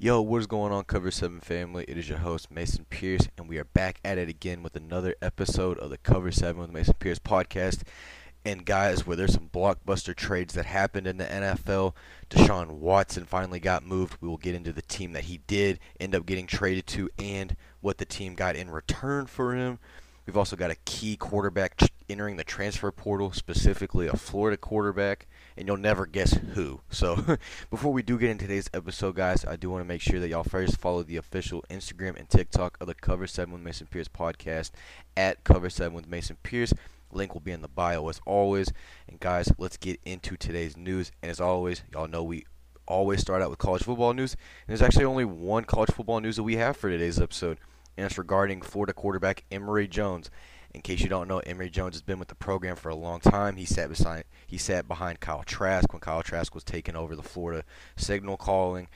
Yo, what is going on, Cover 7 family? It is your host, Mason Pierce, and we are back at it again with another episode of the Cover 7 with Mason Pierce podcast. And, guys, where there's some blockbuster trades that happened in the NFL, Deshaun Watson finally got moved. We will get into the team that he did end up getting traded to and what the team got in return for him. We've also got a key quarterback entering the transfer portal, specifically a Florida quarterback, and you'll never guess who. So, before we do get into today's episode, guys, I do want to make sure that y'all first follow the official Instagram and TikTok of the Cover 7 with Mason Pierce podcast at Cover 7 with Mason Pierce. Link will be in the bio as always. And, guys, let's get into today's news. And as always, y'all know we always start out with college football news. And there's actually only one college football news that we have for today's episode and it's regarding Florida quarterback Emory Jones. In case you don't know, Emory Jones has been with the program for a long time. He sat beside he sat behind Kyle Trask when Kyle Trask was taking over the Florida signal calling.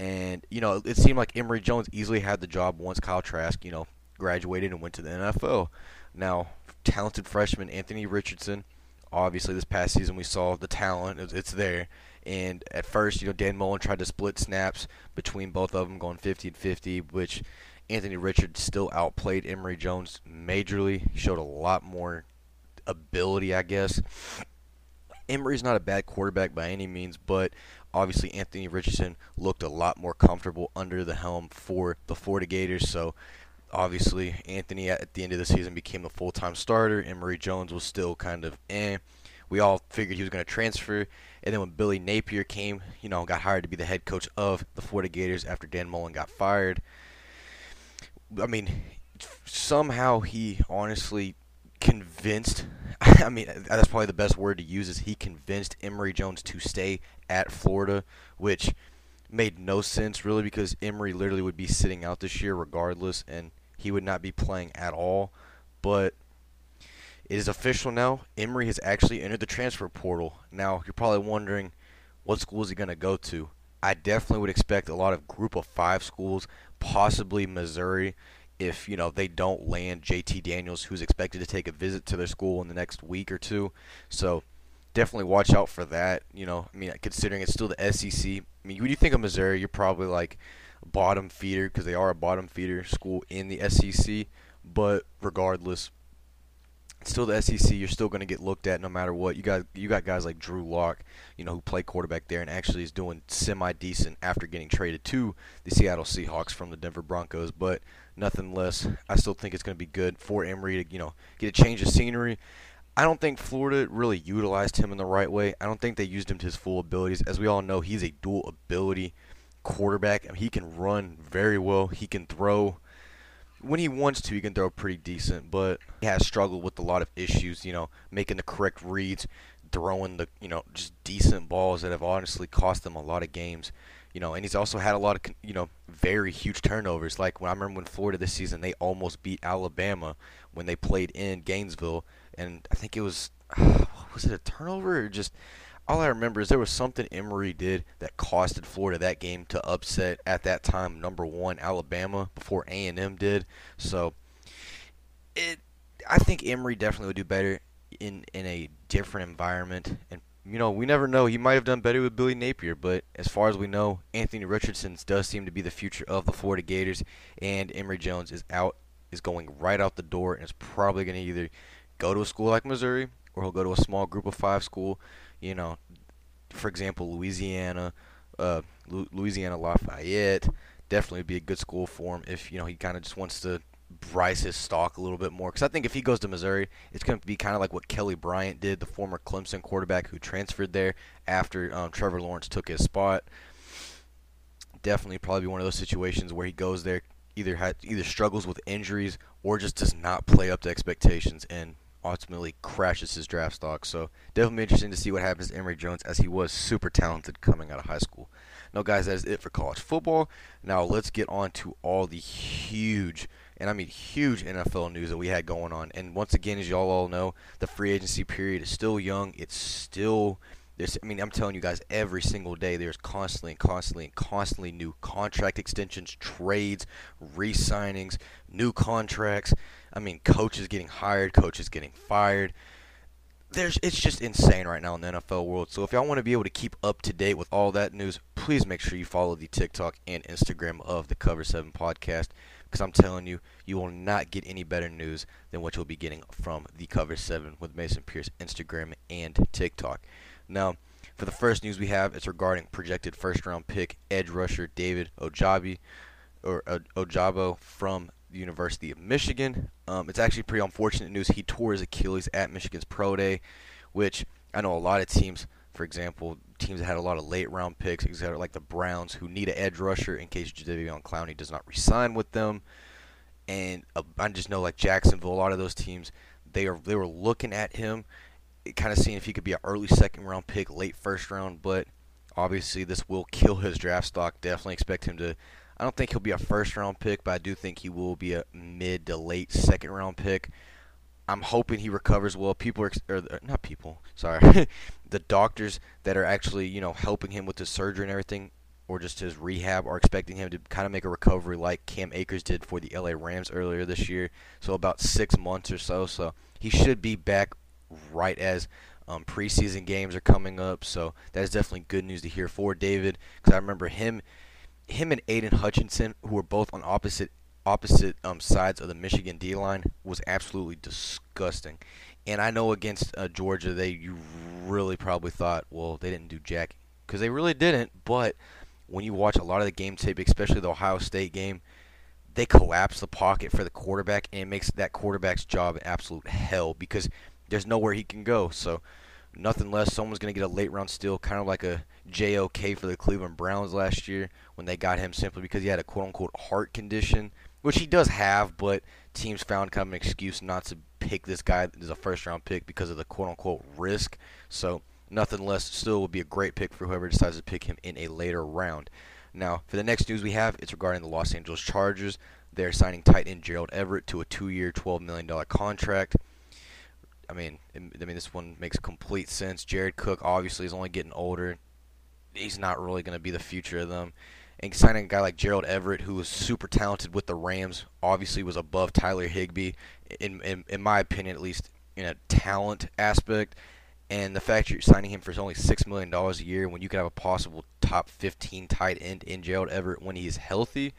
And, you know, it seemed like Emory Jones easily had the job once Kyle Trask, you know, graduated and went to the NFL. Now, talented freshman Anthony Richardson, obviously this past season we saw the talent, it's there. And at first, you know, Dan Mullen tried to split snaps between both of them, going 50 and 50, which Anthony Richards still outplayed Emory Jones majorly. Showed a lot more ability, I guess. Emory's not a bad quarterback by any means, but obviously Anthony Richardson looked a lot more comfortable under the helm for the Florida Gators. So obviously Anthony at the end of the season became the full-time starter. Emory Jones was still kind of eh. We all figured he was going to transfer, and then when Billy Napier came, you know, got hired to be the head coach of the Florida Gators after Dan Mullen got fired. I mean, somehow he honestly convinced. I mean, that's probably the best word to use. Is he convinced Emory Jones to stay at Florida, which made no sense really because Emory literally would be sitting out this year regardless, and he would not be playing at all. But it is official now. Emory has actually entered the transfer portal. Now you're probably wondering, what school is he going to go to? I definitely would expect a lot of group of five schools, possibly Missouri, if you know they don't land JT Daniels, who's expected to take a visit to their school in the next week or two. So definitely watch out for that. You know, I mean, considering it's still the SEC. I mean, when you think of Missouri, you're probably like bottom feeder because they are a bottom feeder school in the SEC. But regardless, still the SEC. You're still going to get looked at no matter what. You got you got guys like Drew Lock, you know, who play quarterback there and actually is doing semi decent after getting traded to the Seattle Seahawks from the Denver Broncos. But nothing less, I still think it's going to be good for Emory to you know get a change of scenery. I don't think Florida really utilized him in the right way. I don't think they used him to his full abilities. As we all know, he's a dual ability quarterback. I mean, he can run very well. He can throw when he wants to, he can throw pretty decent, but he has struggled with a lot of issues, you know, making the correct reads, throwing the, you know, just decent balls that have honestly cost them a lot of games. You know, and he's also had a lot of, you know, very huge turnovers. Like when I remember when Florida this season, they almost beat Alabama when they played in Gainesville, and I think it was, was it a turnover or just all I remember is there was something Emory did that costed Florida that game to upset at that time number one Alabama before A and M did. So it, I think Emory definitely would do better in in a different environment. And you know, we never know. He might have done better with Billy Napier, but as far as we know, Anthony Richardson does seem to be the future of the Florida Gators, and Emory Jones is out, is going right out the door, and is probably going to either go to a school like Missouri he'll go to a small group of five school you know, for example, Louisiana, uh, Louisiana Lafayette definitely be a good school for him if you know he kind of just wants to rise his stock a little bit more. Because I think if he goes to Missouri, it's going to be kind of like what Kelly Bryant did, the former Clemson quarterback who transferred there after um, Trevor Lawrence took his spot. Definitely, probably one of those situations where he goes there, either had either struggles with injuries or just does not play up to expectations, and ultimately crashes his draft stock. So definitely interesting to see what happens to Emory Jones as he was super talented coming out of high school. Now, guys, that is it for college football. Now let's get on to all the huge, and I mean huge NFL news that we had going on. And once again, as y'all all know, the free agency period is still young. It's still there's, I mean, I'm telling you guys, every single day there's constantly and constantly and constantly new contract extensions, trades, re-signings, new contracts. I mean, coaches getting hired, coaches getting fired. there's it's just insane right now in the NFL world. So if y'all want to be able to keep up to date with all that news, please make sure you follow the TikTok and Instagram of the Cover 7 podcast because I'm telling you, you will not get any better news than what you'll be getting from the Cover 7 with Mason Pierce Instagram and TikTok. Now, for the first news we have, it's regarding projected first round pick edge rusher David Ojabi or Ojabo from the University of Michigan. Um, it's actually pretty unfortunate news. He tore his Achilles at Michigan's Pro Day, which I know a lot of teams, for example, teams that had a lot of late round picks, like the Browns, who need an edge rusher in case Jadeveon Clowney does not resign with them. And uh, I just know like Jacksonville, a lot of those teams, they are they were looking at him, kind of seeing if he could be an early second round pick, late first round. But obviously, this will kill his draft stock. Definitely expect him to I don't think he'll be a first round pick, but I do think he will be a mid to late second round pick. I'm hoping he recovers well. People are, or not people, sorry, the doctors that are actually you know helping him with his surgery and everything, or just his rehab, are expecting him to kind of make a recovery like Cam Akers did for the LA Rams earlier this year. So about six months or so. So he should be back right as um, preseason games are coming up. So that is definitely good news to hear for David because I remember him him and Aidan Hutchinson, who were both on opposite opposite um, sides of the Michigan D line, was absolutely disgusting. And I know against uh, Georgia, they you really probably thought, well, they didn't do jack because they really didn't. But when you watch a lot of the game tape, especially the Ohio State game, they collapse the pocket for the quarterback, and it makes that quarterback's job an absolute hell because there's nowhere he can go. So nothing less. Someone's going to get a late round steal, kind of like a JOK for the Cleveland Browns last year when they got him simply because he had a quote unquote heart condition, which he does have, but teams found kind of an excuse not to pick this guy as a first round pick because of the quote unquote risk. So nothing less still would be a great pick for whoever decides to pick him in a later round. Now, for the next news we have, it's regarding the Los Angeles Chargers. They're signing tight end Gerald Everett to a two-year, $12 million contract. I mean, I mean, this one makes complete sense. Jared Cook obviously is only getting older. He's not really going to be the future of them. And signing a guy like Gerald Everett, who was super talented with the Rams, obviously was above Tyler Higbee, in, in, in my opinion, at least in a talent aspect. And the fact you're signing him for only $6 million a year when you could have a possible top 15 tight end in Gerald Everett when he is healthy,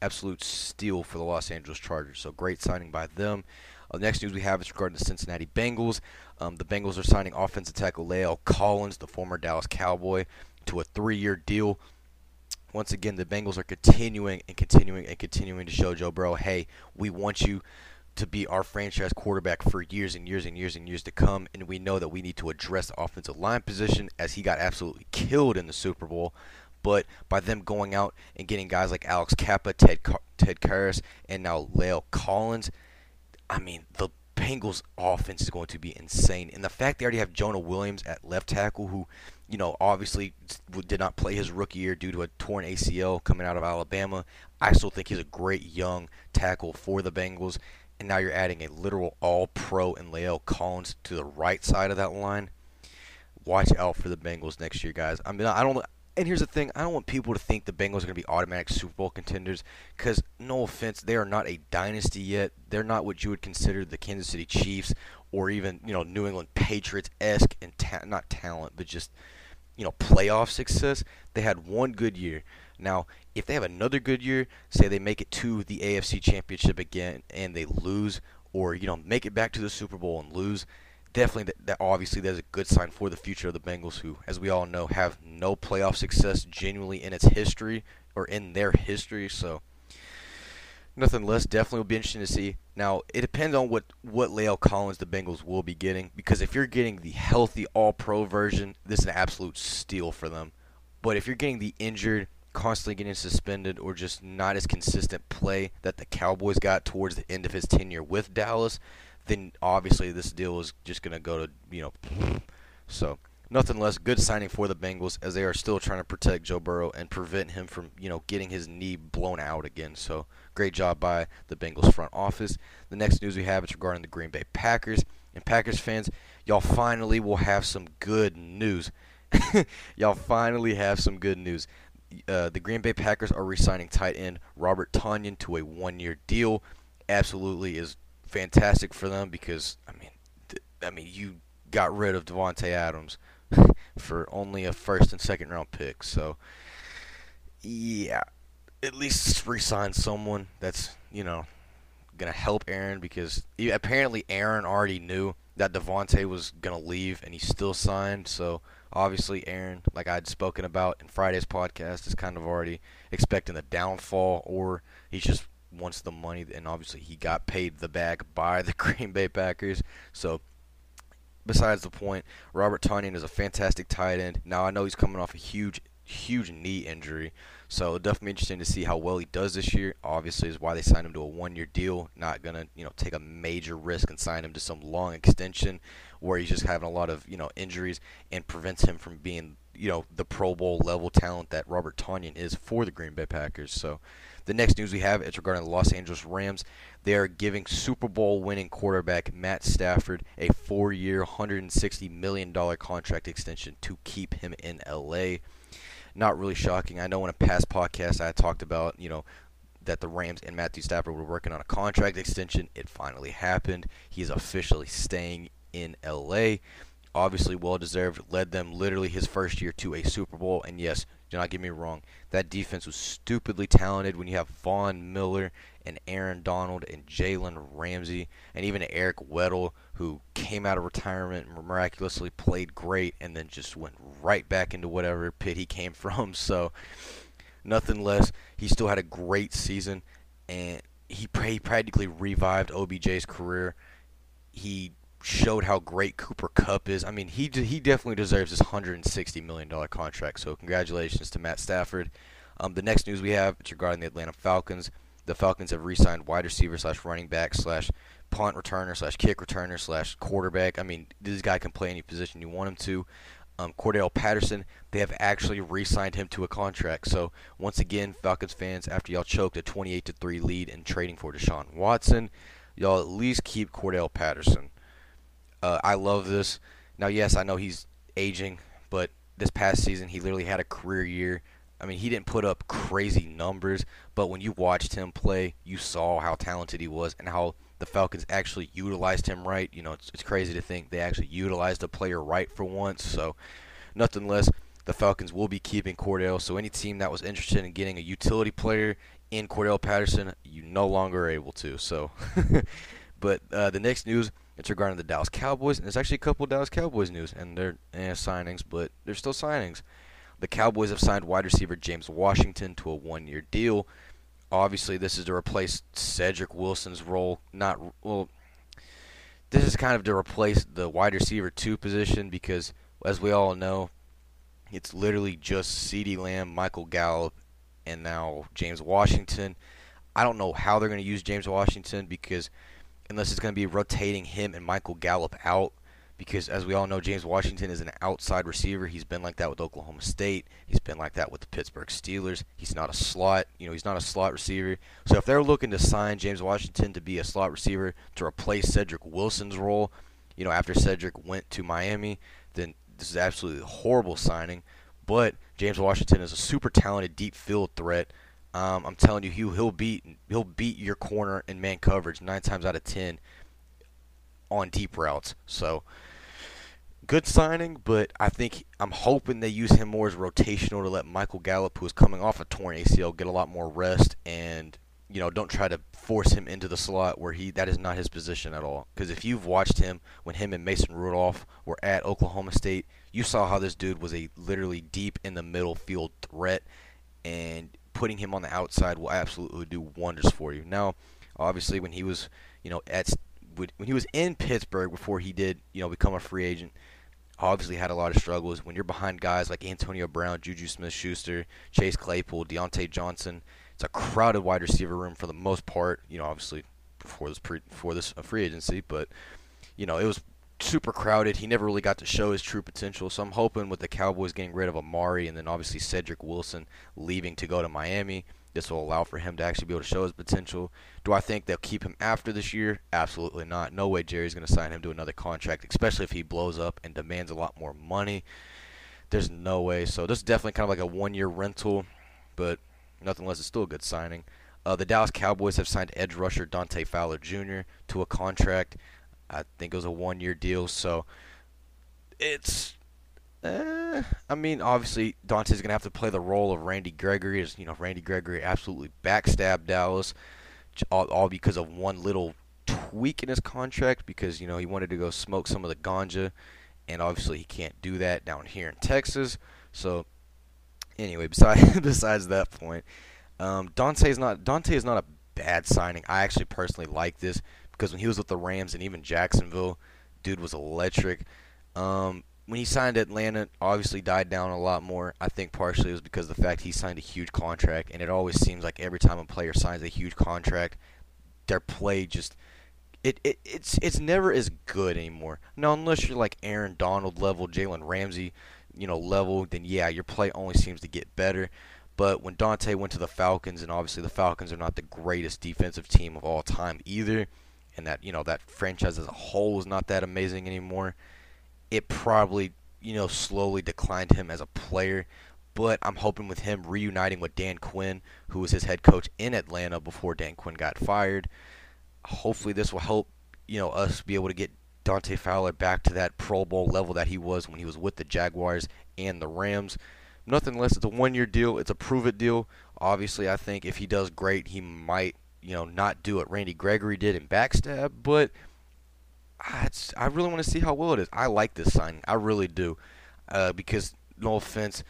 absolute steal for the Los Angeles Chargers. So great signing by them. Uh, the next news we have is regarding the Cincinnati Bengals. Um, the Bengals are signing offensive tackle La'el Collins, the former Dallas Cowboy, to a three-year deal. Once again, the Bengals are continuing and continuing and continuing to show Joe Burrow, hey, we want you to be our franchise quarterback for years and years and years and years to come. And we know that we need to address the offensive line position as he got absolutely killed in the Super Bowl. But by them going out and getting guys like Alex Cappa, Ted Ted Karras, and now La'el Collins, I mean, the Bengals offense is going to be insane. And the fact they already have Jonah Williams at left tackle, who, you know, obviously did not play his rookie year due to a torn ACL coming out of Alabama, I still think he's a great young tackle for the Bengals. And now you're adding a literal all pro and La'el Collins to the right side of that line. Watch out for the Bengals next year, guys. I mean, I don't and here's the thing: I don't want people to think the Bengals are going to be automatic Super Bowl contenders. Because no offense, they are not a dynasty yet. They're not what you would consider the Kansas City Chiefs or even you know New England Patriots esque and ta- not talent, but just you know playoff success. They had one good year. Now, if they have another good year, say they make it to the AFC Championship again and they lose, or you know make it back to the Super Bowl and lose, definitely that, that obviously that's a good sign for the future of the Bengals, who, as we all know, have no playoff success genuinely in its history or in their history. So nothing less. Definitely will be interesting to see. Now it depends on what what La'el Collins the Bengals will be getting because if you're getting the healthy All Pro version, this is an absolute steal for them. But if you're getting the injured, constantly getting suspended, or just not as consistent play that the Cowboys got towards the end of his tenure with Dallas, then obviously this deal is just going to go to, you know, so nothing less good signing for the Bengals as they are still trying to protect Joe Burrow and prevent him from, you know, getting his knee blown out again. So great job by the Bengals front office. The next news we have is regarding the Green Bay Packers. And Packers fans, y'all finally will have some good news. y'all finally have some good news. Uh, the Green Bay Packers are re-signing tight end Robert Tonyan to a one-year deal. Absolutely is fantastic for them because I mean, th- I mean you got rid of Davante Adams for only a first and second round pick. So, yeah, at least resign someone that's you know gonna help Aaron because he, apparently Aaron already knew that Davante was gonna leave and he still signed. So obviously Aaron, like I'd spoken about in Friday's podcast, is kind of already expecting the downfall, or he just wants the money. And obviously he got paid the bag by the Green Bay Packers. So besides the point, Robert Tonyan is a fantastic tight end. Now I know he's coming off a huge, huge knee injury, so definitely interesting to see how well he does this year. Obviously, is why they signed him to a one-year deal. Not gonna, you know, take a major risk and sign him to some long extension where he's just having a lot of, you know, injuries and prevents him from being, you know, the Pro Bowl level talent that Robert Tonyan is for the Green Bay Packers. So. The next news we have is regarding the Los Angeles Rams. They are giving Super Bowl winning quarterback Matt Stafford a four year, $160 million contract extension to keep him in LA. Not really shocking. I know in a past podcast I talked about, you know, that the Rams and Matthew Stafford were working on a contract extension. It finally happened. He is officially staying in LA. Obviously, well deserved. Led them literally his first year to a Super Bowl. And yes, do not get me wrong. That defense was stupidly talented when you have Von Miller and Aaron Donald and Jalen Ramsey and even Eric Weddle, who came out of retirement and miraculously played great and then just went right back into whatever pit he came from. So, nothing less. He still had a great season and he, he practically revived OBJ's career. He showed how great Cooper Kupp is. I mean, he he definitely deserves this 160 million dollar contract. So congratulations to Matt Stafford. Um, the next news we have is regarding the Atlanta Falcons. The Falcons have re-signed wide receiver slash running back slash punt returner slash kick returner slash quarterback. I mean, this guy can play any position you want him to. Um, Cordarrelle Patterson, they have actually re-signed him to a contract. So once again, Falcons fans, after y'all choked a 28 to three lead in trading for Deshaun Watson, y'all at least keep Cordell Patterson. Uh, I love this. Now, yes, I know he's aging, but this past season he literally had a career year. I mean, he didn't put up crazy numbers, but when you watched him play, you saw how talented he was and how the Falcons actually utilized him right. You know, it's, it's crazy to think they actually utilized a player right for once. So, nothing less. The Falcons will be keeping Cordell. So, any team that was interested in getting a utility player in Cordell Patterson, you no longer are able to. So, but uh, the next news it's regarding the Dallas Cowboys, and there's actually a couple Dallas Cowboys news, and they're eh, signings, but they're still signings. The Cowboys have signed wide receiver James Washington to a one-year deal. Obviously, this is to replace Cedric Wilson's role. Not well. This is kind of to replace the wide receiver two position because, as we all know, it's literally just CeeDee Lamb, Michael Gallup, and now James Washington. I don't know how they're going to use James Washington because unless it's going to be rotating him and Michael Gallup out. Because as we all know, James Washington is an outside receiver. He's been like that with Oklahoma State. He's been like that with the Pittsburgh Steelers. He's not a slot, you know, he's not a slot receiver. So if they're looking to sign James Washington to be a slot receiver to replace Cedric Wilson's role, you know, after Cedric went to Miami, then this is absolutely horrible signing. But James Washington is a super talented deep field threat um, I'm telling you, he he'll beat he'll beat your corner in man coverage nine times out of ten on deep routes. So good signing, but I think I'm hoping they use him more as rotational to let Michael Gallup, who is coming off a torn ACL, get a lot more rest and you know don't try to force him into the slot where he that is not his position at all. Because if you've watched him when him and Mason Rudolph were at Oklahoma State, you saw how this dude was a literally deep in the middle field threat and putting him on the outside will absolutely do wonders for you. Now, obviously, when he was, you know, at when he was in Pittsburgh before he did, you know, become a free agent, obviously had a lot of struggles. When you're behind guys like Antonio Brown, Juju Smith-Schuster, Chase Claypool, Diontae Johnson, it's a crowded wide receiver room for the most part. You know, obviously before this pre, before this uh, free agency, but you know, it was super crowded. He never really got to show his true potential. So I'm hoping with the Cowboys getting rid of Amari and then obviously Cedric Wilson leaving to go to Miami, this will allow for him to actually be able to show his potential. Do I think they'll keep him after this year? Absolutely not. No way Jerry's going to sign him to another contract, especially if he blows up and demands a lot more money. There's no way. So this is definitely kind of like a one-year rental, but nothing less. It's still a good signing. Uh, the Dallas Cowboys have signed edge rusher Dante Fowler Jr. to a contract. I think it was a one year deal. So it's uh, I mean, obviously Dante's gonna have to play the role of Randy Gregory, as you know, Randy Gregory absolutely backstabbed Dallas, all, all because of one little tweak in his contract, because you know he wanted to go smoke some of the ganja, and obviously he can't do that down here in Texas. So, anyway, besides besides that point, um, Dante is not Dante is not a bad signing. I actually personally like this because when he was with the Rams and even Jacksonville, dude was electric. Um, when he signed Atlanta, obviously died down a lot more. I think partially it was because of the fact he signed a huge contract, and it always seems like every time a player signs a huge contract, their play just it, it it's it's never as good anymore. Now, unless you're like Aaron Donald level, Jalen Ramsey, you know level, then yeah, your play only seems to get better. But when Dante went to the Falcons, and obviously the Falcons are not the greatest defensive team of all time either, and that you know that franchise as a whole is not that amazing anymore it probably, you know, slowly declined him as a player. But I'm hoping with him reuniting with Dan Quinn, who was his head coach in Atlanta before Dan Quinn got fired. Hopefully, this will help, you know, us be able to get Dante Fowler back to that Pro Bowl level that he was when he was with the Jaguars and the Rams. Nothing less. It's a one-year deal. It's a prove-it deal. Obviously, I think if he does great, he might, you know, not do what Randy Gregory did in backstab, but I, I really want to see how well it is. I like this signing. I really do. Uh, because, no offense,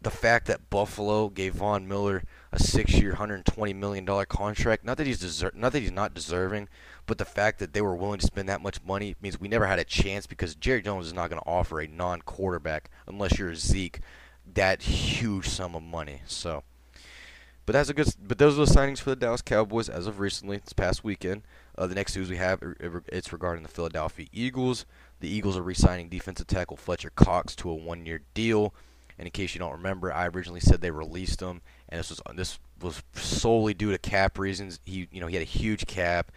the fact that Buffalo gave Von Miller a six-year, $120 million contract, not that he's deser- not that he's not deserving, but the fact that they were willing to spend that much money means we never had a chance because Jerry Jones is not going to offer a non-quarterback unless you're Zeke that huge sum of money. So, but that's a good. But those are the signings for the Dallas Cowboys as of recently, this past weekend. Uh, the next news we have er, er, it's regarding the Philadelphia Eagles. The Eagles are re-signing defensive tackle Fletcher Cox to a one-year deal. And in case you don't remember, I originally said they released him, and this was uh, this was solely due to cap reasons. He you know he had a huge cap,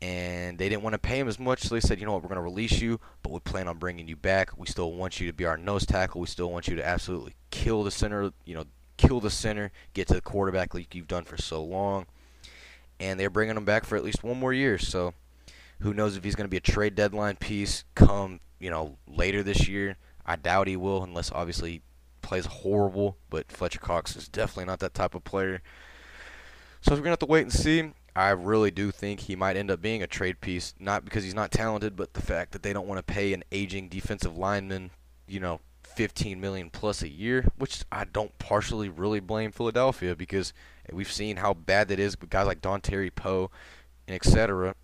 and they didn't want to pay him as much, so they said, you know what, we're going to release you, but we plan on bringing you back. We still want you to be our nose tackle. We still want you to absolutely kill the center. You know, kill the center, get to the quarterback like you've done for so long and they're bringing him back for at least one more year. So who knows if he's going to be a trade deadline piece come you know later this year. I doubt he will, unless obviously he plays horrible. But Fletcher Cox is definitely not that type of player. So we're gonna have to wait and see. I really do think he might end up being a trade piece, not because he's not talented, but the fact that they don't want to pay an aging defensive lineman, you know, 15 million plus a year, which I don't partially really blame Philadelphia because we've seen how bad that is with guys like Dontari Poe and etc.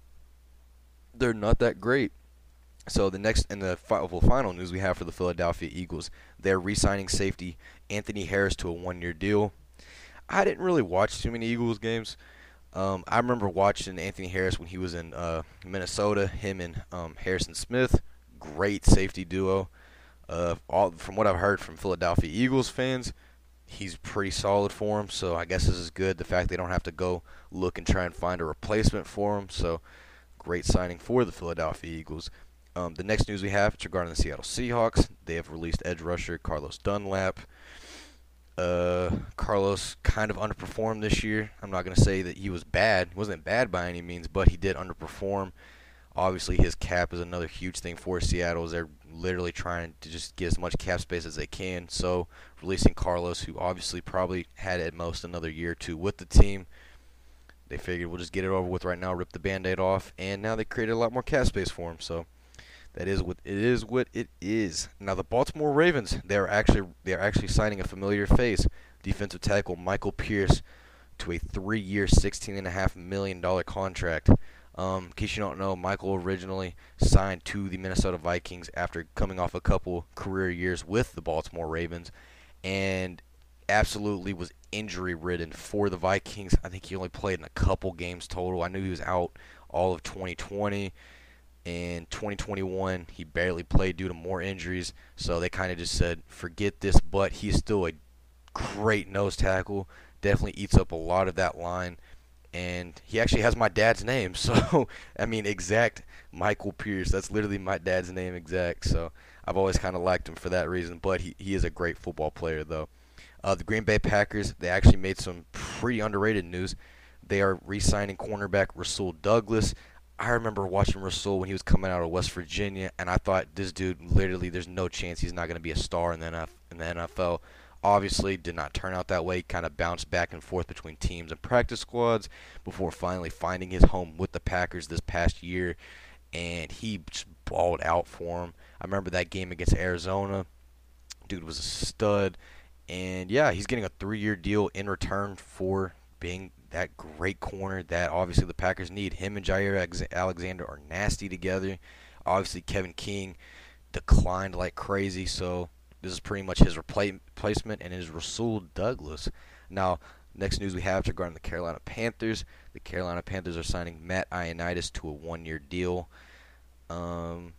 They're not that great. So the next and the final news we have for the Philadelphia Eagles, they're re-signing safety Anthony Harris to a one-year deal. I didn't really watch too many Eagles games. Um, I remember watching Anthony Harris when he was in uh, Minnesota. Him and um, Harrison Smith, great safety duo. Uh, all from what I've heard from Philadelphia Eagles fans, he's pretty solid for him. So I guess this is good. The fact they don't have to go look and try and find a replacement for him. So great signing for the Philadelphia Eagles. Um, the next news we have is regarding the Seattle Seahawks. They have released edge rusher Carlos Dunlap. Uh, Carlos kind of underperformed this year. I'm not going to say that he was bad. He wasn't bad by any means, but he did underperform. Obviously, his cap is another huge thing for Seattle. As they're literally trying to just get as much cap space as they can. So, releasing Carlos, who obviously probably had at most another year or two with the team, they figured we'll just get it over with right now, rip the band-aid off, and now they created a lot more cap space for him. So, that is what it is. What it is. Now, the Baltimore Ravens, they are actually they are actually signing a familiar face, defensive tackle Michael Pierce, to a three-year, sixteen and a half million dollar contract. Um, in case you don't know, Michael originally signed to the Minnesota Vikings after coming off a couple career years with the Baltimore Ravens, and absolutely was injury ridden for the Vikings. I think he only played in a couple games total. I knew he was out all of 2020 and 2021 he barely played due to more injuries. So they kind of just said, forget this. But he's still a great nose tackle. Definitely eats up a lot of that line and he actually has my dad's name. So I mean, exact Michael Pierce. That's literally my dad's name, exact. So I've always kind of liked him for that reason. But he he is a great football player, though. Uh, the Green Bay Packers they actually made some pretty underrated news. They are re-signing cornerback Rasul Douglas. I remember watching Rasul when he was coming out of West Virginia, and I thought this dude literally, there's no chance he's not going to be a star in the, NF, in the NFL. Obviously, did not turn out that way. Kind of bounced back and forth between teams and practice squads before finally finding his home with the Packers this past year, and he just balled out for him. I remember that game against Arizona. Dude was a stud, and yeah, he's getting a three-year deal in return for being that great corner that obviously the Packers need. Him and Jaire Alexander are nasty together. Obviously, Kevin King declined like crazy, so this is pretty much his replacement and his Rasul Douglas. Now, next news we have regarding the Carolina Panthers. The Carolina Panthers are signing Matt Ioannidis to a one-year deal. Um,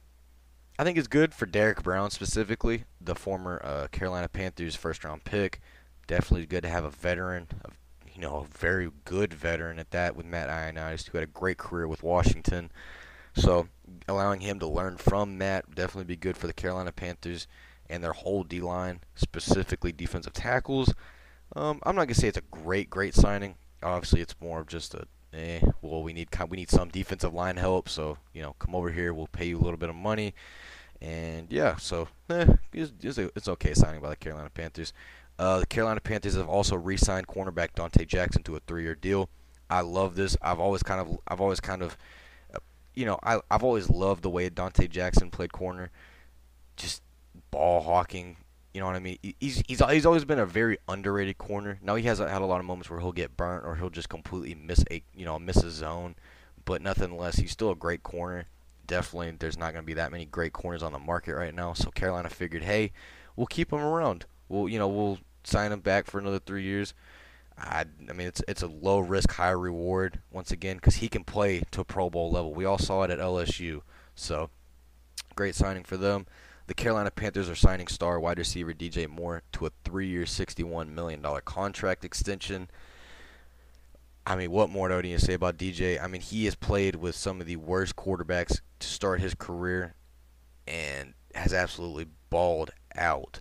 I think it's good for Derrick Brown specifically, the former uh, Carolina Panthers first-round pick. Definitely good to have a veteran, a you know, a very good veteran at that with Matt Ioannidis, who had a great career with Washington. So allowing him to learn from Matt definitely be good for the Carolina Panthers and their whole D line, specifically defensive tackles. Um, I'm not gonna say it's a great, great signing. Obviously, it's more of just a eh. Well, we need we need some defensive line help, so you know, come over here. We'll pay you a little bit of money, and yeah, so eh, it's, it's, a, it's okay signing by the Carolina Panthers. Uh, the Carolina Panthers have also re-signed cornerback Donte Jackson to a three-year deal. I love this. I've always kind of, I've always kind of, uh, you know, I, I've always loved the way Donte Jackson played corner, just ball hawking. You know what I mean? He's he's he's always been a very underrated corner. Now he hasn't had a lot of moments where he'll get burnt or he'll just completely miss a you know miss a zone, but nothing less. He's still a great corner. Definitely, there's not going to be that many great corners on the market right now. So Carolina figured, hey, we'll keep him around. We'll you know we'll sign him back for another three years. I, I mean, it's it's a low risk, high reward once again because he can play to a Pro Bowl level. We all saw it at LSU, so great signing for them. The Carolina Panthers are signing star wide receiver DJ Moore to a three-year, $61 million contract extension. I mean, what more do to say about DJ? I mean, he has played with some of the worst quarterbacks to start his career and has absolutely balled out.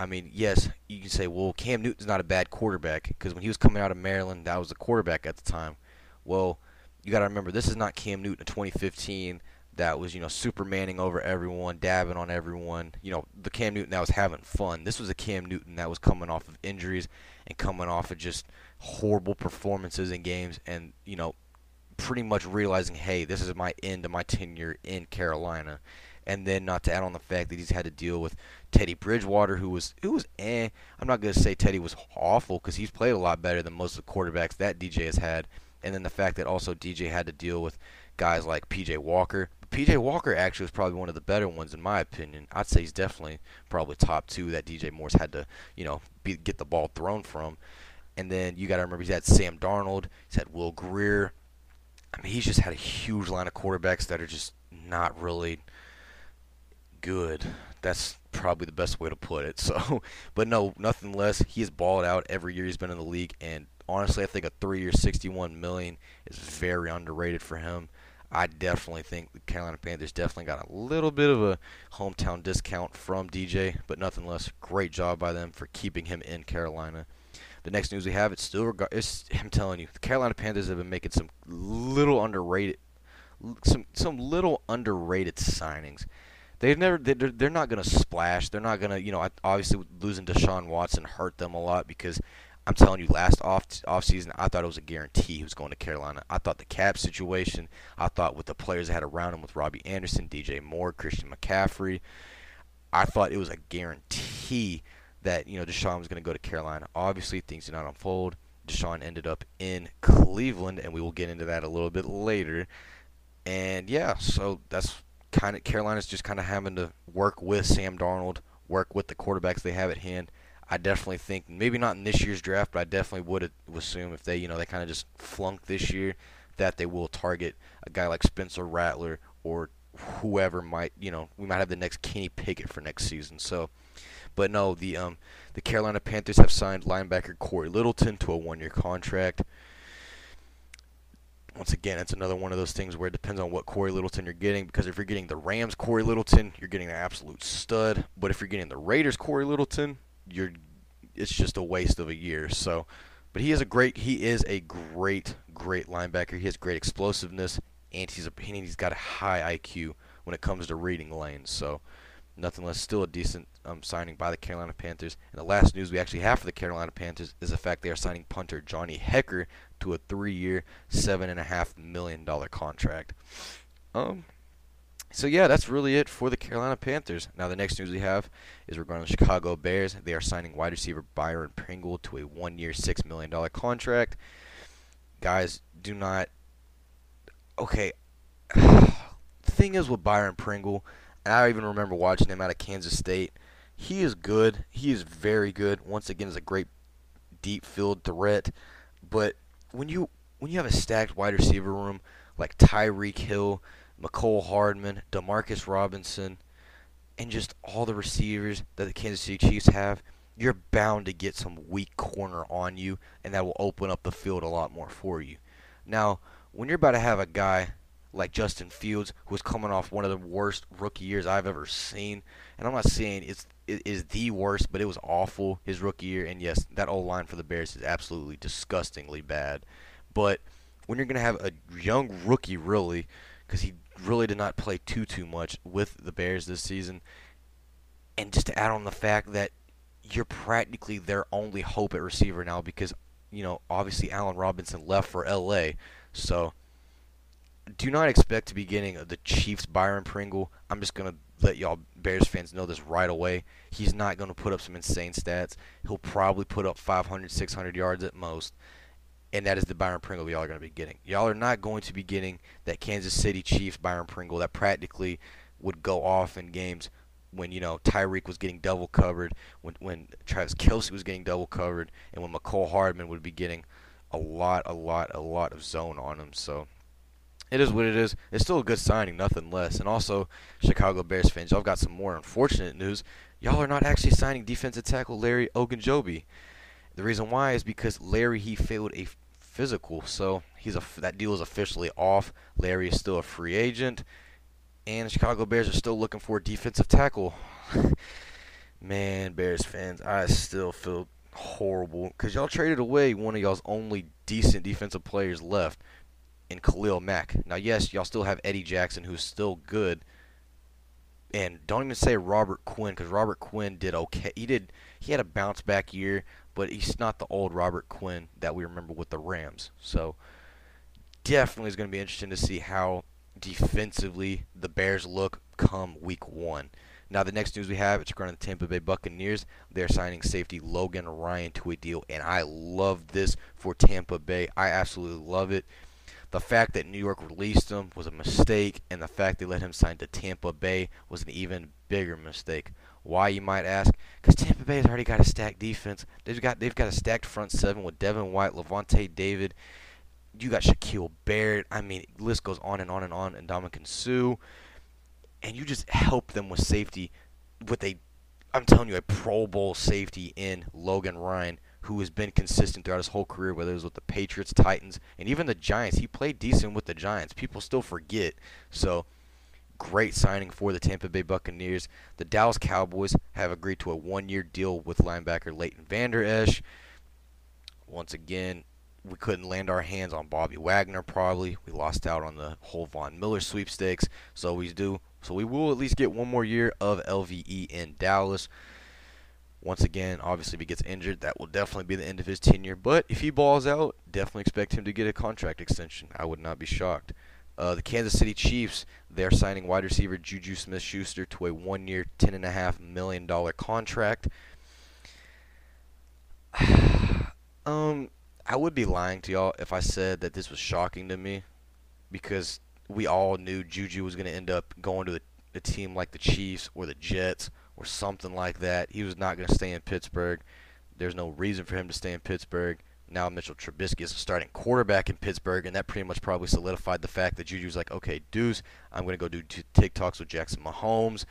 I mean, yes, you can say, well, Cam Newton's not a bad quarterback because when he was coming out of Maryland, that was the quarterback at the time. Well, you got to remember, this is not Cam Newton in 2015 that was, you know, supermaning over everyone, dabbing on everyone. You know, the Cam Newton that was having fun. This was a Cam Newton that was coming off of injuries and coming off of just horrible performances in games and, you know, pretty much realizing, hey, this is my end of my tenure in Carolina and then not to add on the fact that he's had to deal with Teddy Bridgewater, who was who was eh. I'm not gonna say Teddy was awful because he's played a lot better than most of the quarterbacks that DJ has had, and then the fact that also DJ had to deal with guys like PJ Walker. PJ Walker actually was probably one of the better ones in my opinion. I'd say he's definitely probably top two that DJ Moore's had to you know be, get the ball thrown from. And then you got to remember he's had Sam Darnold, he's had Will Grier. I mean, he's just had a huge line of quarterbacks that are just not really good. That's probably the best way to put it. So, but no, nothing less. He's balled out every year he's been in the league, and honestly, I think a three-year, 61 million is very underrated for him. I definitely think the Carolina Panthers definitely got a little bit of a hometown discount from DJ, but nothing less. Great job by them for keeping him in Carolina. The next news we have, it's still regard. It's, I'm telling you, the Carolina Panthers have been making some little underrated, some some little underrated signings. They've never. They're, they're not going to splash. They're not going to. You know, obviously losing Deshaun Watson hurt them a lot because I'm telling you, last off off season, I thought it was a guarantee he was going to Carolina. I thought the cap situation. I thought with the players they had around him, with Robbie Anderson, DJ Moore, Christian McCaffrey, I thought it was a guarantee that you know Deshaun was going to go to Carolina. Obviously, things did not unfold. Deshaun ended up in Cleveland, and we will get into that a little bit later. And yeah, so that's kind of Carolina's just kind of having to work with Sam Darnold, work with the quarterbacks they have at hand. I definitely think maybe not in this year's draft, but I definitely would assume if they you know they kind of just flunk this year that they will target a guy like Spencer Rattler or whoever might you know we might have the next Kenny Pickett for next season. So, but no, the um the Carolina Panthers have signed linebacker Cory Littleton to a one-year contract once again, it's another one of those things where it depends on what Cory Littleton you're getting. Because if you're getting the Rams Cory Littleton, you're getting an absolute stud. But if you're getting the Raiders Cory Littleton, you're it's just a waste of a year. So, but he is a great he is a great great linebacker. He has great explosiveness and he's a, he's got a high IQ when it comes to reading lanes. So nothing less, still a decent um, signing by the Carolina Panthers. And the last news we actually have for the Carolina Panthers is the fact they are signing punter Johnny Hekker to a three-year, seven and a half million dollar contract. Um, so yeah, that's really it for the Carolina Panthers. Now the next news we have is regarding the Chicago Bears. They are signing wide receiver Byron Pringle to a one-year, six million dollar contract. Guys, do not. Okay. the thing is with Byron Pringle, and I even remember watching him out of Kansas State. He is good. He is very good. Once again, is a great deep field threat. But when you when you have a stacked wide receiver room like Tyreek Hill, Mecole Hardman, Demarcus Robinson, and just all the receivers that the Kansas City Chiefs have, you're bound to get some weak corner on you, and that will open up the field a lot more for you. Now, when you're about to have a guy like Justin Fields, who's coming off one of the worst rookie years I've ever seen, and I'm not saying it's it is the worst, but it was awful his rookie year. And yes, that old line for the Bears is absolutely disgustingly bad. But when you're going to have a young rookie, really, because he really did not play too too much with the Bears this season, and just to add on the fact that you're practically their only hope at receiver now because you know obviously Allen Robinson left for L.A. So do not expect to be getting the Chiefs Byron Pringle. I'm just gonna let y'all Bears fans know this right away. He's not gonna put up some insane stats. He'll probably put up 500, 600 yards at most and that is the Byron Pringle y'all are going to be getting. Y'all are not going to be getting that Kansas City Chiefs Byron Pringle that practically would go off in games when you know Tyreek was getting double covered, when when Travis Kelce was getting double covered, and when Mecole Hardman would be getting a lot, a lot, a lot of zone on him. So it is what it is. It's still a good signing, nothing less. And also, Chicago Bears fans, y'all got some more unfortunate news. Y'all are not actually signing defensive tackle Larry Ogunjobi. The reason why is because Larry he failed a physical. So he's a that deal is officially off. Larry is still a free agent, and the Chicago Bears are still looking for a defensive tackle. Man, Bears fans, I still feel horrible because y'all traded away one of y'all's only decent defensive players left in Khalil Mack. Now, yes, y'all still have Eddie Jackson, who's still good. And don't even say Robert Quinn, because Robert Quinn did okay. He did. He had a bounce back year, but he's not the old Robert Quinn that we remember with the Rams. So definitely is going to be interesting to see how defensively the Bears look come week one. Now the next news we have it's regarding the Tampa Bay Buccaneers. They're signing safety Logan Ryan to a deal, and I love this for Tampa Bay. I absolutely love it. The fact that New York released him was a mistake, and the fact they let him sign to Tampa Bay was an even bigger mistake. Why you might ask? Because Tampa Bay has already got a stacked defense. They've got they've got a stacked front seven with Devin White, Lavonte David. You got Shaquille Barrett. I mean, list goes on and on and on. And Ndamukong Suh, and you just help them with safety with a, I'm telling you, a Pro Bowl safety in Logan Ryan, who has been consistent throughout his whole career, whether it was with the Patriots, Titans, and even the Giants. He played decent with the Giants. People still forget. So great signing for the Tampa Bay Buccaneers. The Dallas Cowboys have agreed to a one-year deal with linebacker Leighton Vander Esch. Once again, we couldn't land our hands on Bobby Wagner. Probably we lost out on the whole Von Miller sweepstakes. So we do. So we will at least get one more year of LVE in Dallas. Once again, obviously, if he gets injured, that will definitely be the end of his tenure. But if he balls out, definitely expect him to get a contract extension. I would not be shocked. Uh, the Kansas City Chiefs, they're signing wide receiver Juju Smith Schuster to a one year, $10.5 million contract. um, I would be lying to y'all if I said that this was shocking to me because we all knew Juju was going to end up going to a, a team like the Chiefs or the Jets or something like that. He was not going to stay in Pittsburgh. There's no reason for him to stay in Pittsburgh. Now Mitchell Trubisky is a starting quarterback in Pittsburgh, and that pretty much probably solidified the fact that Juju's like, okay, Deuce, I'm going to go do t- TikToks with Jackson Mahomes,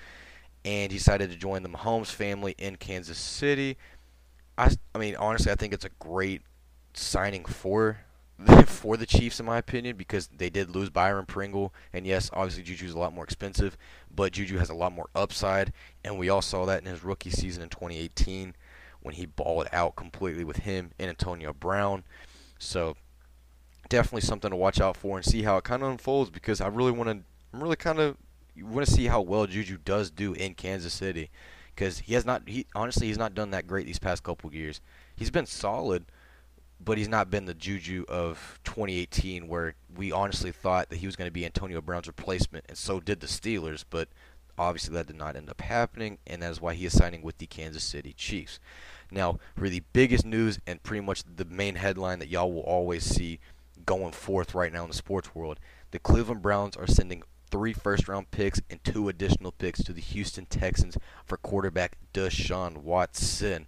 and he decided to join the Mahomes family in Kansas City. I, I mean, honestly, I think it's a great signing for for the Chiefs, in my opinion, because they did lose Byron Pringle, and yes, obviously Juju's a lot more expensive, but Juju has a lot more upside, and we all saw that in his rookie season in 2018 when he balled out completely with him and Antonio Brown. So definitely something to watch out for and see how it kind of unfolds because I really want to. I'm really kind of want to see how well Juju does do in Kansas City because he has not. He honestly he's not done that great these past couple years. He's been solid, but he's not been the Juju of 2018 where we honestly thought that he was going to be Antonio Brown's replacement, and so did the Steelers. But obviously that did not end up happening, and that is why he is signing with the Kansas City Chiefs. Now, for the biggest news and pretty much the main headline that y'all will always see going forth right now in the sports world, the Cleveland Browns are sending three first round picks and two additional picks to the Houston Texans for quarterback Deshaun Watson.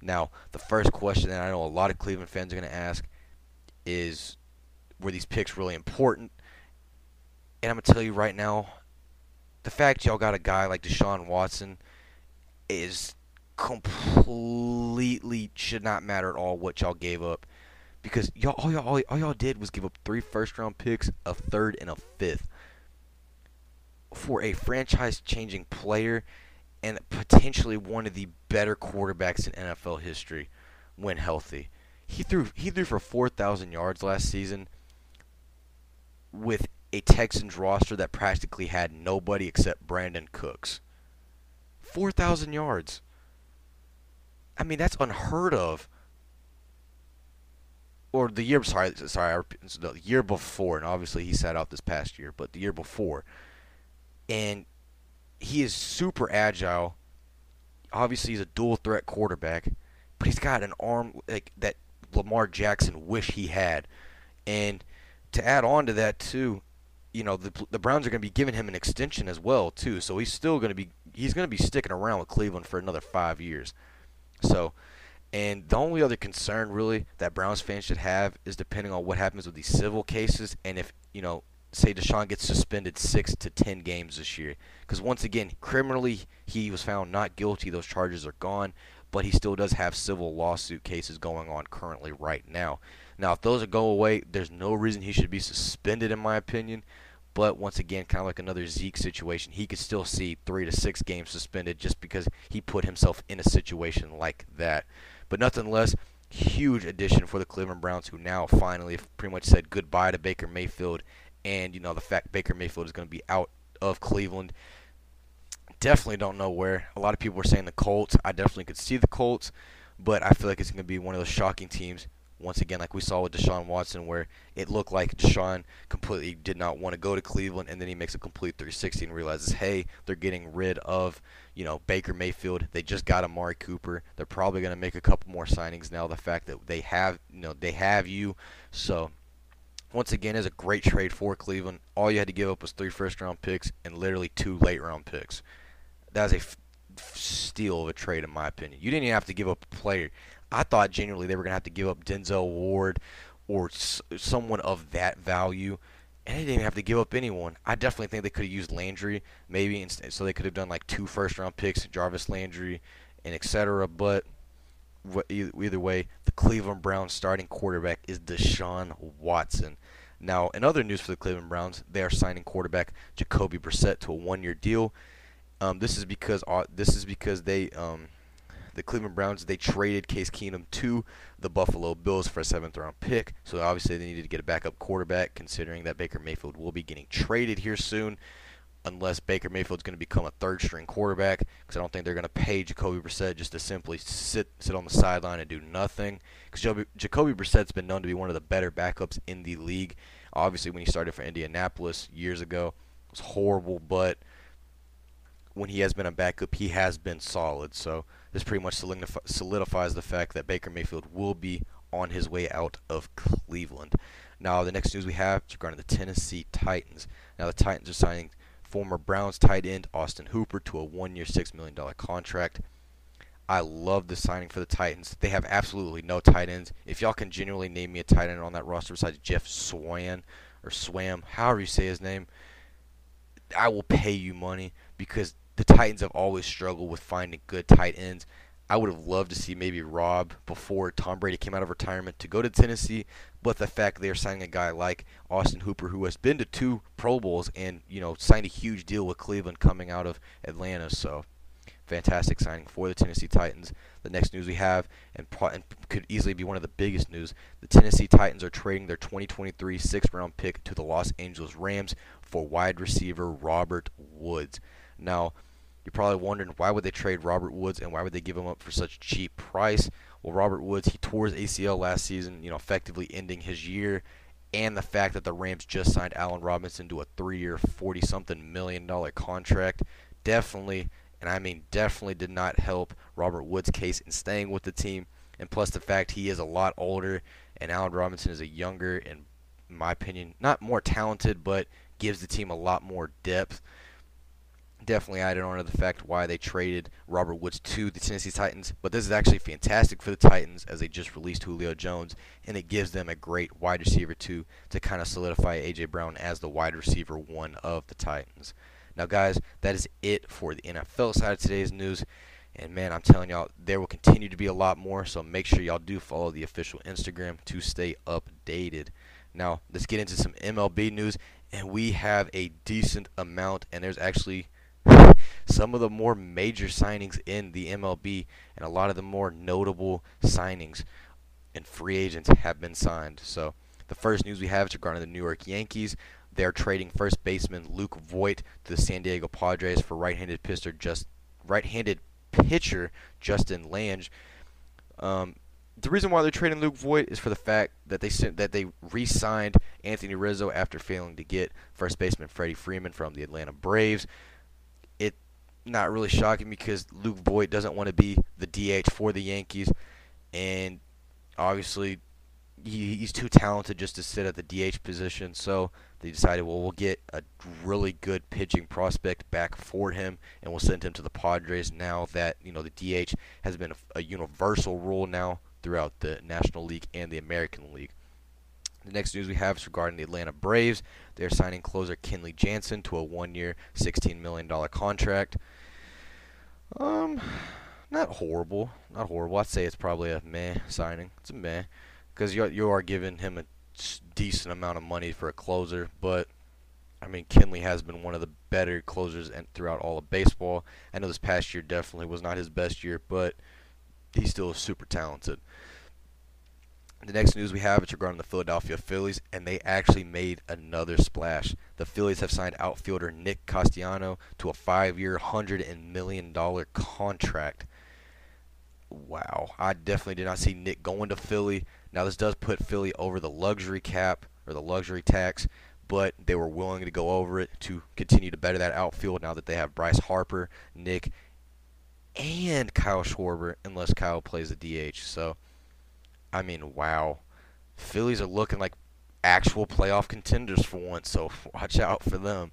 Now, the first question that I know a lot of Cleveland fans are going to ask is were these picks really important? And I'm going to tell you right now, the fact y'all got a guy like Deshaun Watson is completely should not matter at all what y'all gave up because y'all all y'all all, all y'all did was give up three first round picks, a third and a fifth for a franchise changing player and potentially one of the better quarterbacks in NFL history when healthy. He threw he threw for 4,000 yards last season with a Texans roster that practically had nobody except Brandin Cooks. 4,000 yards. I mean, that's unheard of. Or the year, sorry, sorry, the year before, and obviously he sat out this past year, but the year before, and he is super agile. Obviously, he's a dual threat quarterback, but he's got an arm like that Lamar Jackson wish he had. And to add on to that too, you know the the Browns are going to be giving him an extension as well too. So he's still going to be he's going to be sticking around with Cleveland for another five years. So, and the only other concern really that Browns fans should have is depending on what happens with these civil cases and if you know say Deshaun gets suspended six to ten games this year. Because once again, criminally he was found not guilty. Those charges are gone, but he still does have civil lawsuit cases going on currently right now. Now, if those go away, there's no reason he should be suspended, in my opinion. But once again, kind of like another Zeke situation, he could still see three to six games suspended just because he put himself in a situation like that. But nothing less, huge addition for the Cleveland Browns, who now finally pretty much said goodbye to Baker Mayfield and you know the fact Baker Mayfield is going to be out of Cleveland. Definitely don't know where. A lot of people were saying the Colts. I definitely could see the Colts, but I feel like it's going to be one of those shocking teams. Once again, like we saw with Deshaun Watson, where it looked like Deshaun completely did not want to go to Cleveland, and then he makes a complete 360 and realizes, hey, they're getting rid of, you know, Baker Mayfield. They just got Amari Cooper. They're probably going to make a couple more signings now. The fact that they have, you know, they have you, so once again, is a great trade for Cleveland. All you had to give up was three first round picks and literally two late round picks. That was steal of a trade, in my opinion. You didn't even have to give up a player. I thought genuinely they were going to have to give up Denzel Ward or s- someone of that value. And they didn't even have to give up anyone. I definitely think they could have used Landry, maybe instead, so they could have done like two first round picks, Jarvis Landry, and etc. But either way, the Cleveland Browns starting quarterback is Deshaun Watson. Now, in other news for the Cleveland Browns, they are signing quarterback Jacoby Brissett to a one-year deal. Um, this is because uh, this is because they um, the Cleveland Browns they traded Case Keenum to the Buffalo Bills for a seventh round pick. So obviously they needed to get a backup quarterback, considering that Baker Mayfield will be getting traded here soon unless Baker Mayfield's going to become a third string quarterback because I don't think they're going to pay Jacoby Brissett just to simply sit sit on the sideline and do nothing because Jacoby Brissett's been known to be one of the better backups in the league. Obviously, when he started for Indianapolis years ago, it was horrible, but when he has been a backup, he has been solid. So this pretty much solidifies the fact that Baker Mayfield will be on his way out of Cleveland. Now, the next news we have is regarding the Tennessee Titans. Now, the Titans are signing former Browns tight end Austin Hooper to a one-year, $6 million contract. I love the signing for the Titans. They have absolutely no tight ends. If y'all can genuinely name me a tight end on that roster besides Jeff Swan or Swam, however you say his name, I will pay you money because the Titans have always struggled with finding good tight ends. I would have loved to see maybe Rob before Tom Brady came out of retirement to go to Tennessee, but the fact they're signing a guy like Austin Hooper, who has been to two Pro Bowls and you know signed a huge deal with Cleveland coming out of Atlanta, so fantastic signing for the Tennessee Titans. The next news we have, and, pro- and could easily be one of the biggest news, the Tennessee Titans are trading their 2023 sixth-round pick to the Los Angeles Rams for wide receiver Robert Woods. Now, you're probably wondering why would they trade Robert Woods and why would they give him up for such cheap price? Well, Robert Woods, he tore his ACL last season, you know, effectively ending his year, and the fact that the Rams just signed Allen Robinson to a three-year, 40-something million dollar contract definitely and I mean definitely did not help Robert Woods' case in staying with the team. And plus the fact he is a lot older, and Allen Robinson is a younger and, in my opinion, not more talented, but gives the team a lot more depth. Definitely added on to the fact why they traded Robert Woods to the Tennessee Titans. But this is actually fantastic for the Titans as they just released Julio Jones, and it gives them a great wide receiver two to kind of solidify A.J. Brown as the wide receiver one of the Titans. Now, guys, that is it for the NFL side of today's news. And man, I'm telling y'all, there will continue to be a lot more. So make sure y'all do follow the official Instagram to stay updated. Now, let's get into some MLB news. And we have a decent amount. And there's actually some of the more major signings in the MLB. And a lot of the more notable signings and free agents have been signed. So the first news we have is regarding the New York Yankees. They're trading first baseman Luke Voit to the San Diego Padres for right-handed pitcher just right-handed pitcher Justin Lange. Um, the reason why they're trading Luke Voit is for the fact that they sent, that they re-signed Anthony Rizzo after failing to get first baseman Freddie Freeman from the Atlanta Braves. Not really shocking because Luke Voit doesn't want to be the DH for the Yankees, and obviously he, he's too talented just to sit at the DH position. So they decided, well, we'll get a really good pitching prospect back for him, and we'll send him to the Padres. Now that you know the DH has been a, a universal rule now throughout the National League and the American League. The next news we have is regarding the Atlanta Braves. They're signing closer Kenley Jansen to a one-year, $16 million contract. Um, not horrible, not horrible. I'd say it's probably a meh signing. It's a meh because you you are giving him a decent amount of money for a closer, but I mean Kenley has been one of the better closers and throughout all of baseball. I know this past year definitely was not his best year, but he's still super talented. The next news we have is regarding the Philadelphia Phillies, and they actually made another splash. The Phillies have signed outfielder Nick Castellanos to a five-year, hundred million dollar contract. Wow, I definitely did not see Nick going to Philly. Now, this does put Philly over the luxury cap or the luxury tax, but they were willing to go over it to continue to better that outfield now that they have Bryce Harper, Nick, and Kyle Schwarber, unless Kyle plays the DH. So, I mean, wow. Phillies are looking like actual playoff contenders for once, so watch out for them.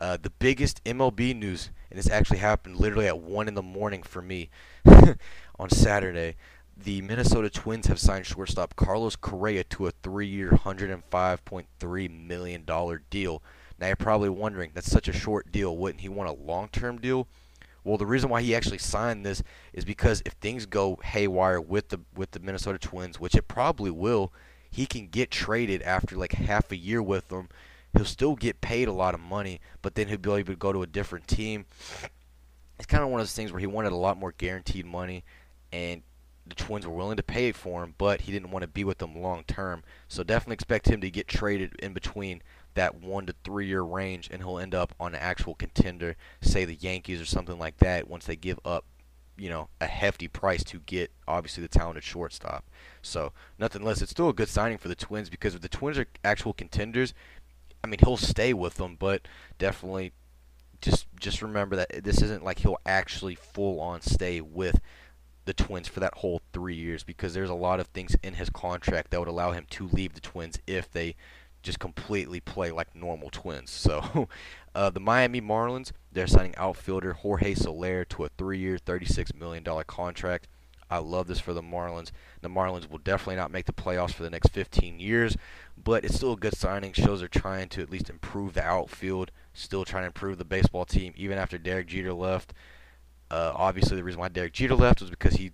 Uh, the biggest MLB news, and this actually happened literally at 1 in the morning for me on Saturday the Minnesota Twins have signed shortstop Carlos Correa to a three-year, $105.3 million deal. Now you're probably wondering, that's such a short deal. Wouldn't he want a long-term deal? Well, the reason why he actually signed this is because if things go haywire with the with the Minnesota Twins, which it probably will, he can get traded after like half a year with them. He'll still get paid a lot of money, but then he'll be able to go to a different team. It's kind of one of those things where he wanted a lot more guaranteed money, and the Twins were willing to pay for him, but he didn't want to be with them long term. So definitely expect him to get traded in between that one to three year range, and he'll end up on an actual contender, say the Yankees or something like that, once they give up, you know, a hefty price to get obviously the talented shortstop. So nothing less. It's still a good signing for the Twins because if the Twins are actual contenders, I mean he'll stay with them, but definitely just just remember that this isn't like he'll actually full on stay with the Twins for that whole three years because there's a lot of things in his contract that would allow him to leave the Twins if they just completely play like normal Twins. So uh, the Miami Marlins, they're signing outfielder Jorge Soler to a three-year, $36 million contract. I love this for the Marlins. The Marlins will definitely not make the playoffs for the next 15 years, but it's still a good signing. Shows they're trying to at least improve the outfield, still trying to improve the baseball team, even after Derek Jeter left. Uh, obviously, the reason why Derek Jeter left was because he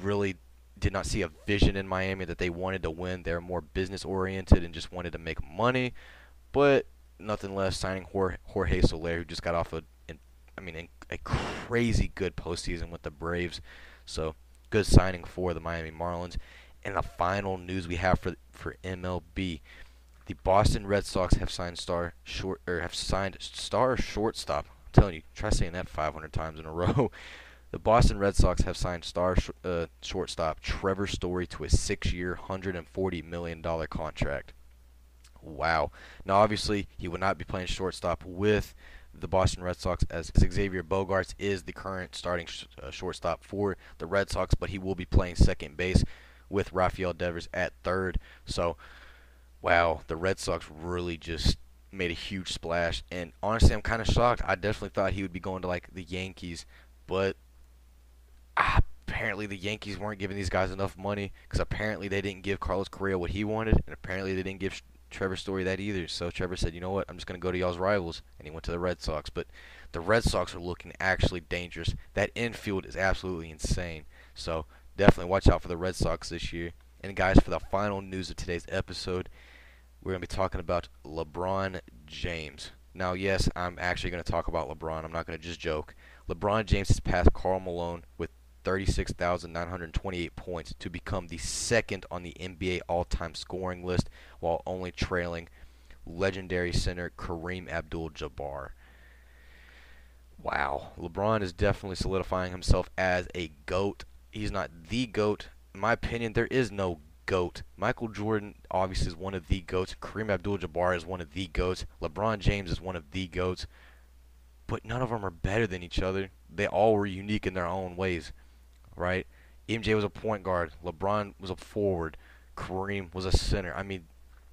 really did not see a vision in Miami that they wanted to win. They're more business oriented and just wanted to make money. But nothing less, signing Jorge Soler, who just got off a I mean, a crazy good postseason with the Braves. So good signing for the Miami Marlins. And the final news we have for for MLB, the Boston Red Sox have signed star short or have signed star shortstop. I'm telling you, try saying that 500 times in a row. The Boston Red Sox have signed star sh- uh, shortstop Trevor Story to a six-year, $140 million contract. Wow. Now, obviously, he would not be playing shortstop with the Boston Red Sox as Xavier Bogaerts is the current starting sh- uh, shortstop for the Red Sox, but he will be playing second base with Rafael Devers at third. So, wow, the Red Sox really just made a huge splash. And honestly, I'm kind of shocked. I definitely thought he would be going to like the Yankees, but apparently the Yankees weren't giving these guys enough money because apparently they didn't give Carlos Correa what he wanted, and apparently they didn't give Trevor Story that either. So Trevor said, "You know what? I'm just going to go to y'all's rivals," and he went to the Red Sox. But the Red Sox are looking actually dangerous. That infield is absolutely insane. So definitely watch out for the Red Sox this year. And guys, for the final news of today's episode, we're going to be talking about LeBron James. Now, yes, I'm actually going to talk about LeBron. I'm not going to just joke. LeBron James has passed Karl Malone with 36,928 points to become the second on the NBA all-time scoring list while only trailing legendary center Kareem Abdul-Jabbar. Wow, LeBron is definitely solidifying himself as a GOAT. He's not the GOAT. In my opinion, there is no GOAT. Michael Jordan obviously is one of the GOATs. Kareem Abdul-Jabbar is one of the GOATs. LeBron James is one of the GOATs. But none of them are better than each other. They all were unique in their own ways right? MJ was a point guard. LeBron was a forward. Kareem was a center. I mean,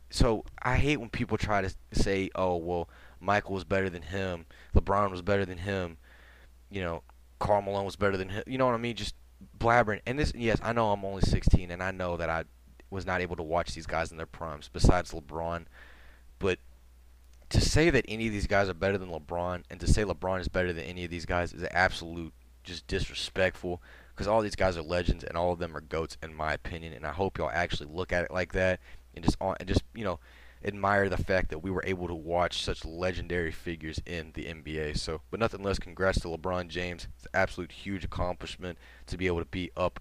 so I hate when people try to say, "Oh, well, Michael was better than him. LeBron was better than him. You know, Karl Malone was better than him." You know what I mean? Just blabbering. And this, yes, I know I'm only 16, and I know that I was not able to watch these guys in their primes, besides LeBron. But to say that any of these guys are better than LeBron, and to say LeBron is better than any of these guys, is absolute just disrespectful because all these guys are legends and all of them are goats in my opinion. And I hope y'all actually look at it like that and just on and just you know admire the fact that we were able to watch such legendary figures in the NBA. So, but nothing less, congrats to LeBron James. It's an absolute huge accomplishment to be able to be up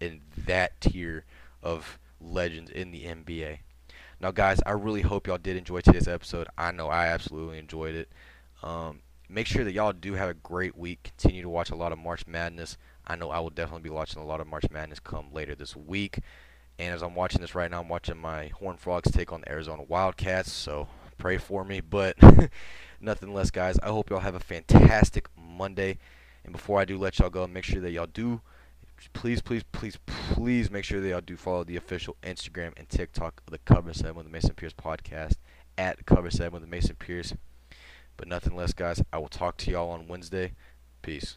in that tier of legends in the NBA. Now, guys, I really hope y'all did enjoy today's episode. I know I absolutely enjoyed it. Um, make sure that y'all do have a great week. Continue to watch a lot of March Madness. I know I will definitely be watching a lot of March Madness come later this week. And as I'm watching this right now, I'm watching my Horn Frogs take on the Arizona Wildcats. So pray for me. But nothing less, guys. I hope y'all have a fantastic Monday. And before I do let y'all go, make sure that y'all do, please, please, please, please make sure that y'all do follow the official Instagram and TikTok of the Cover 7 with the Mason Pierce podcast at Cover 7 with the Mason Pierce. But nothing less, guys. I will talk to y'all on Wednesday. Peace.